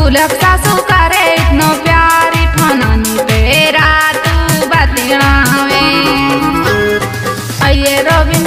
ढोलक सासू इतनो तेरा तू बतियावे अये रोबिन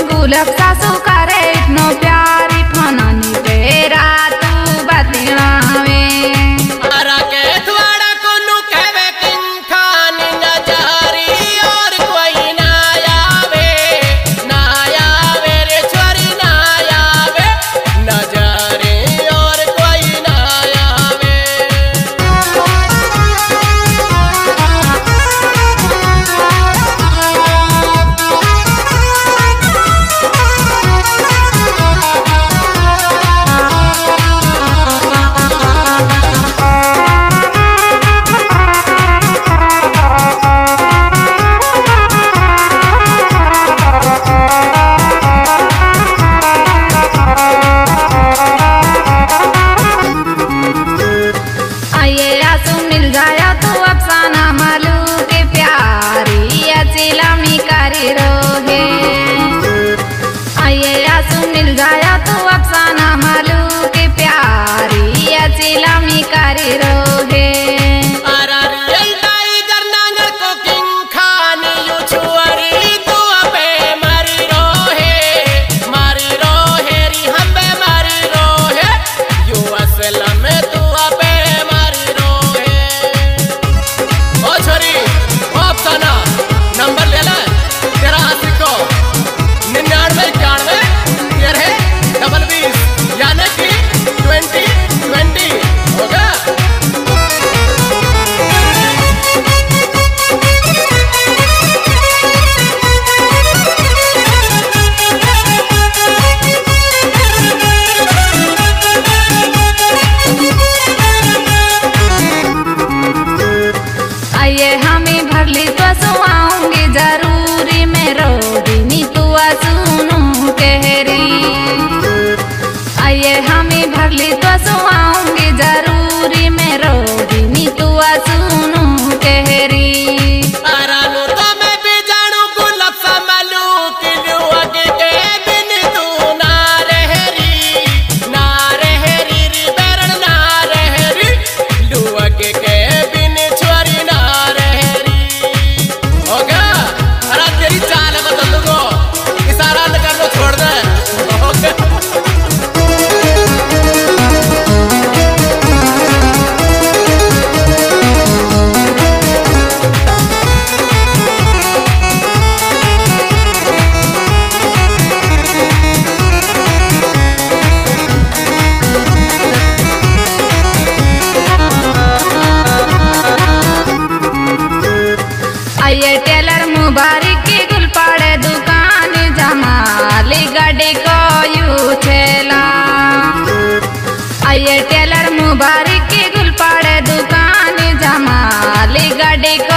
they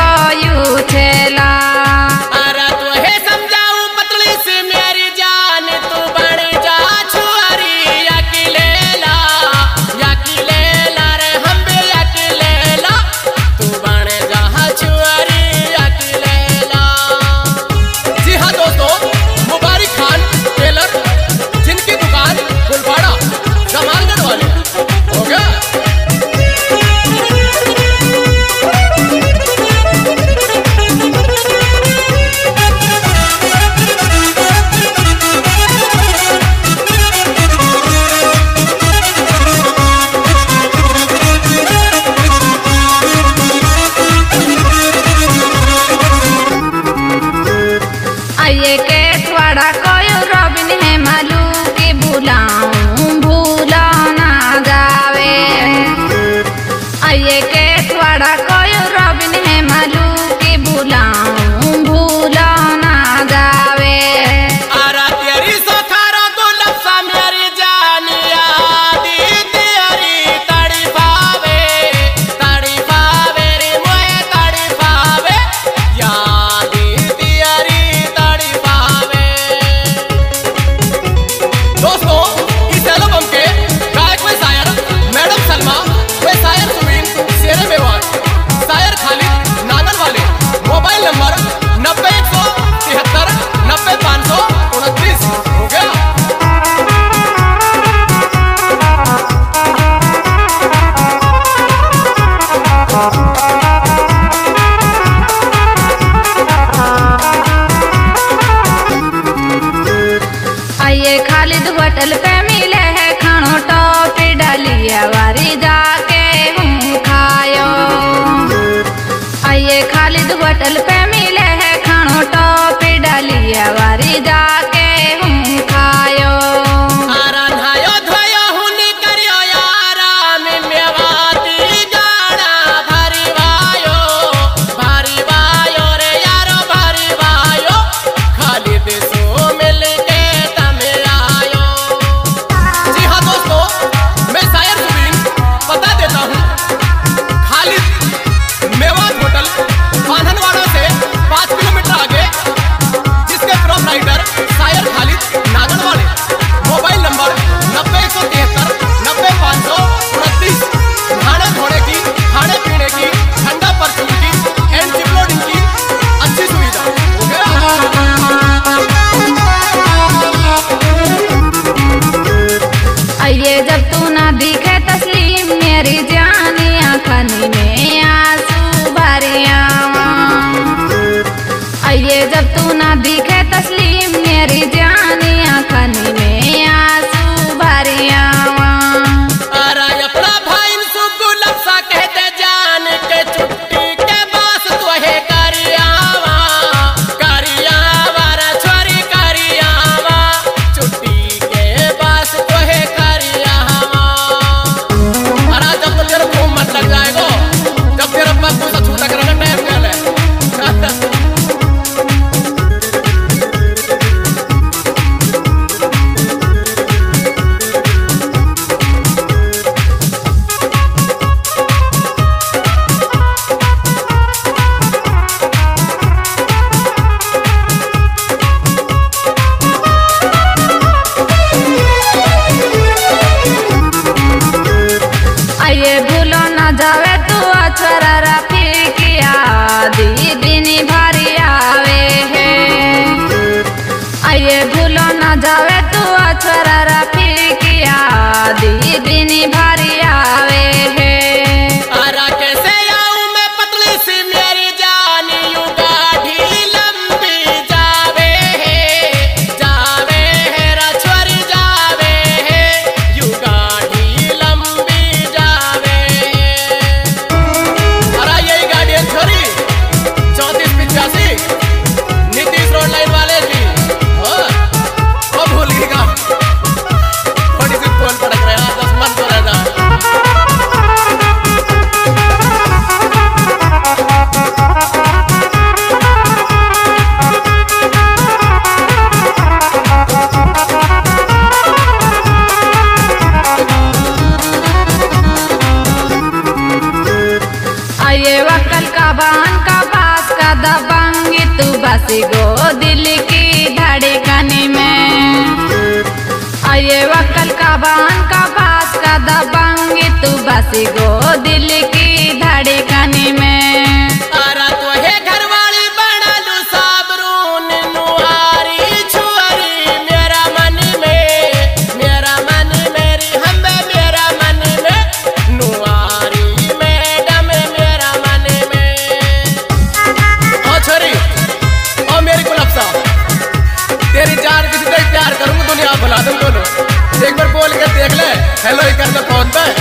बड़ा कयो रबिन है मालू के बुलाऊं भूला ना गावे आइए के दी वक्कल का बान का पास का दबंग तू तो बस गो दिल की धड़कने में। अरे वक्कल का बान का पास का दबंगी तू तो बस गो दिल की धड़कने में। দেখলে? হ্যালো এই কাজে ফোন দেয়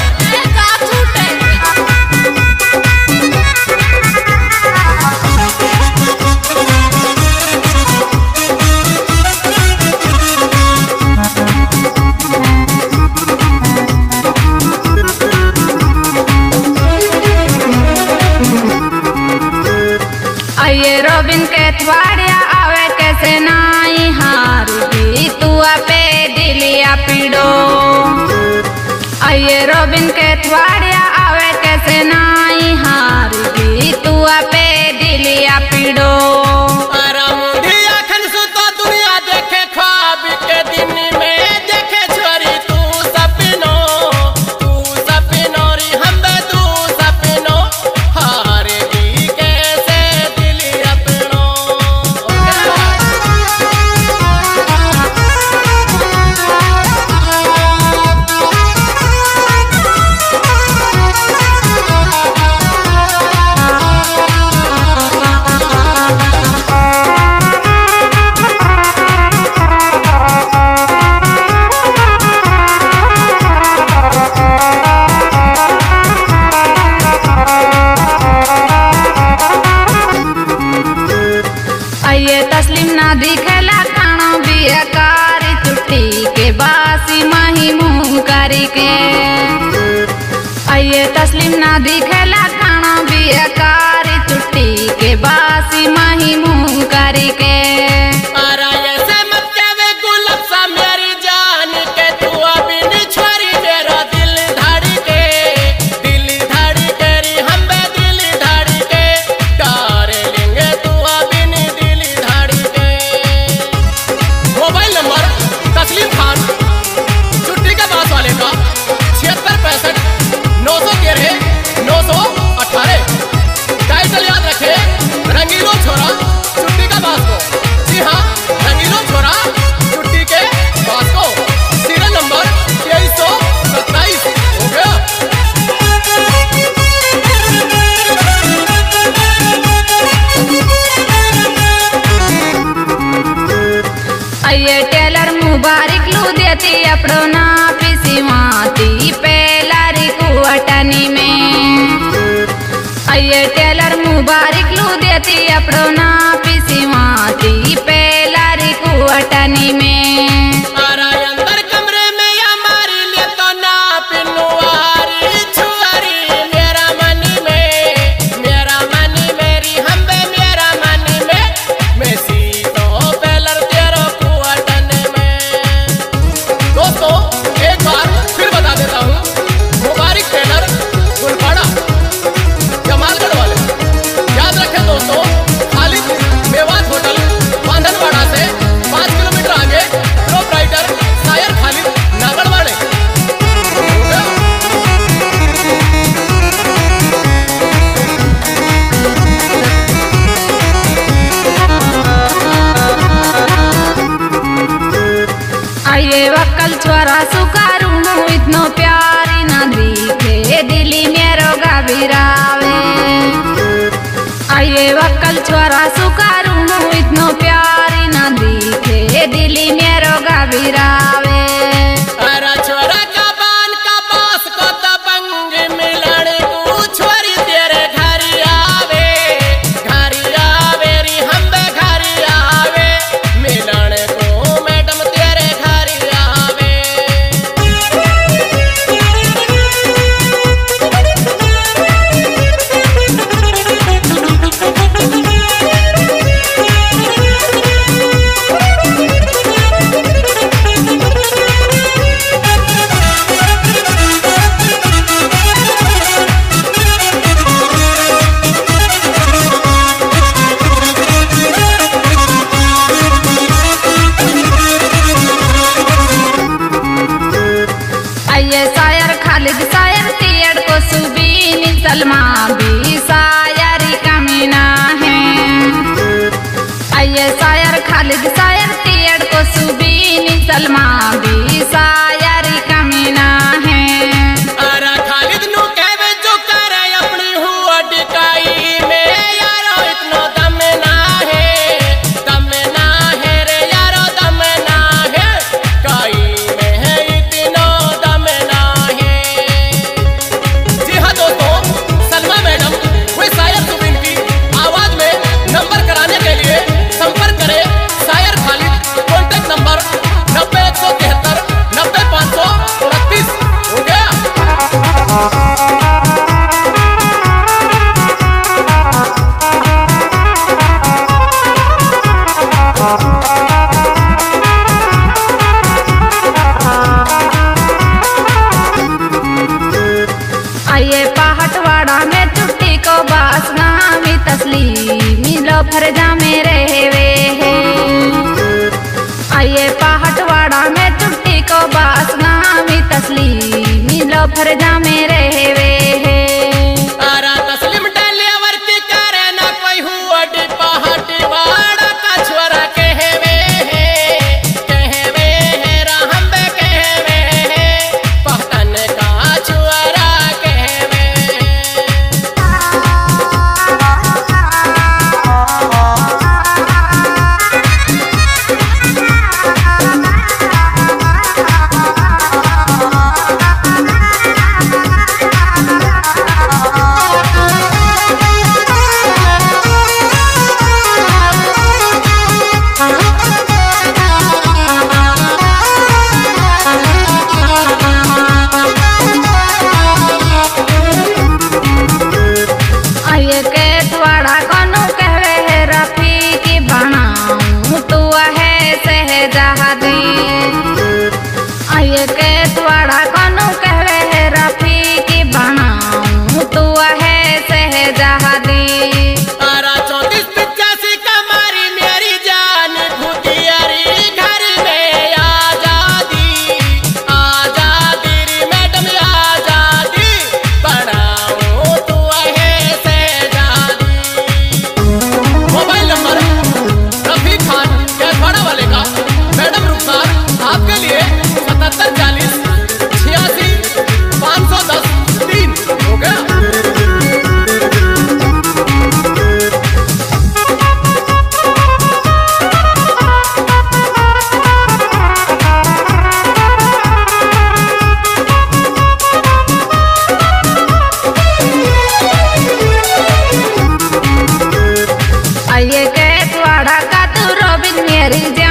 मेरी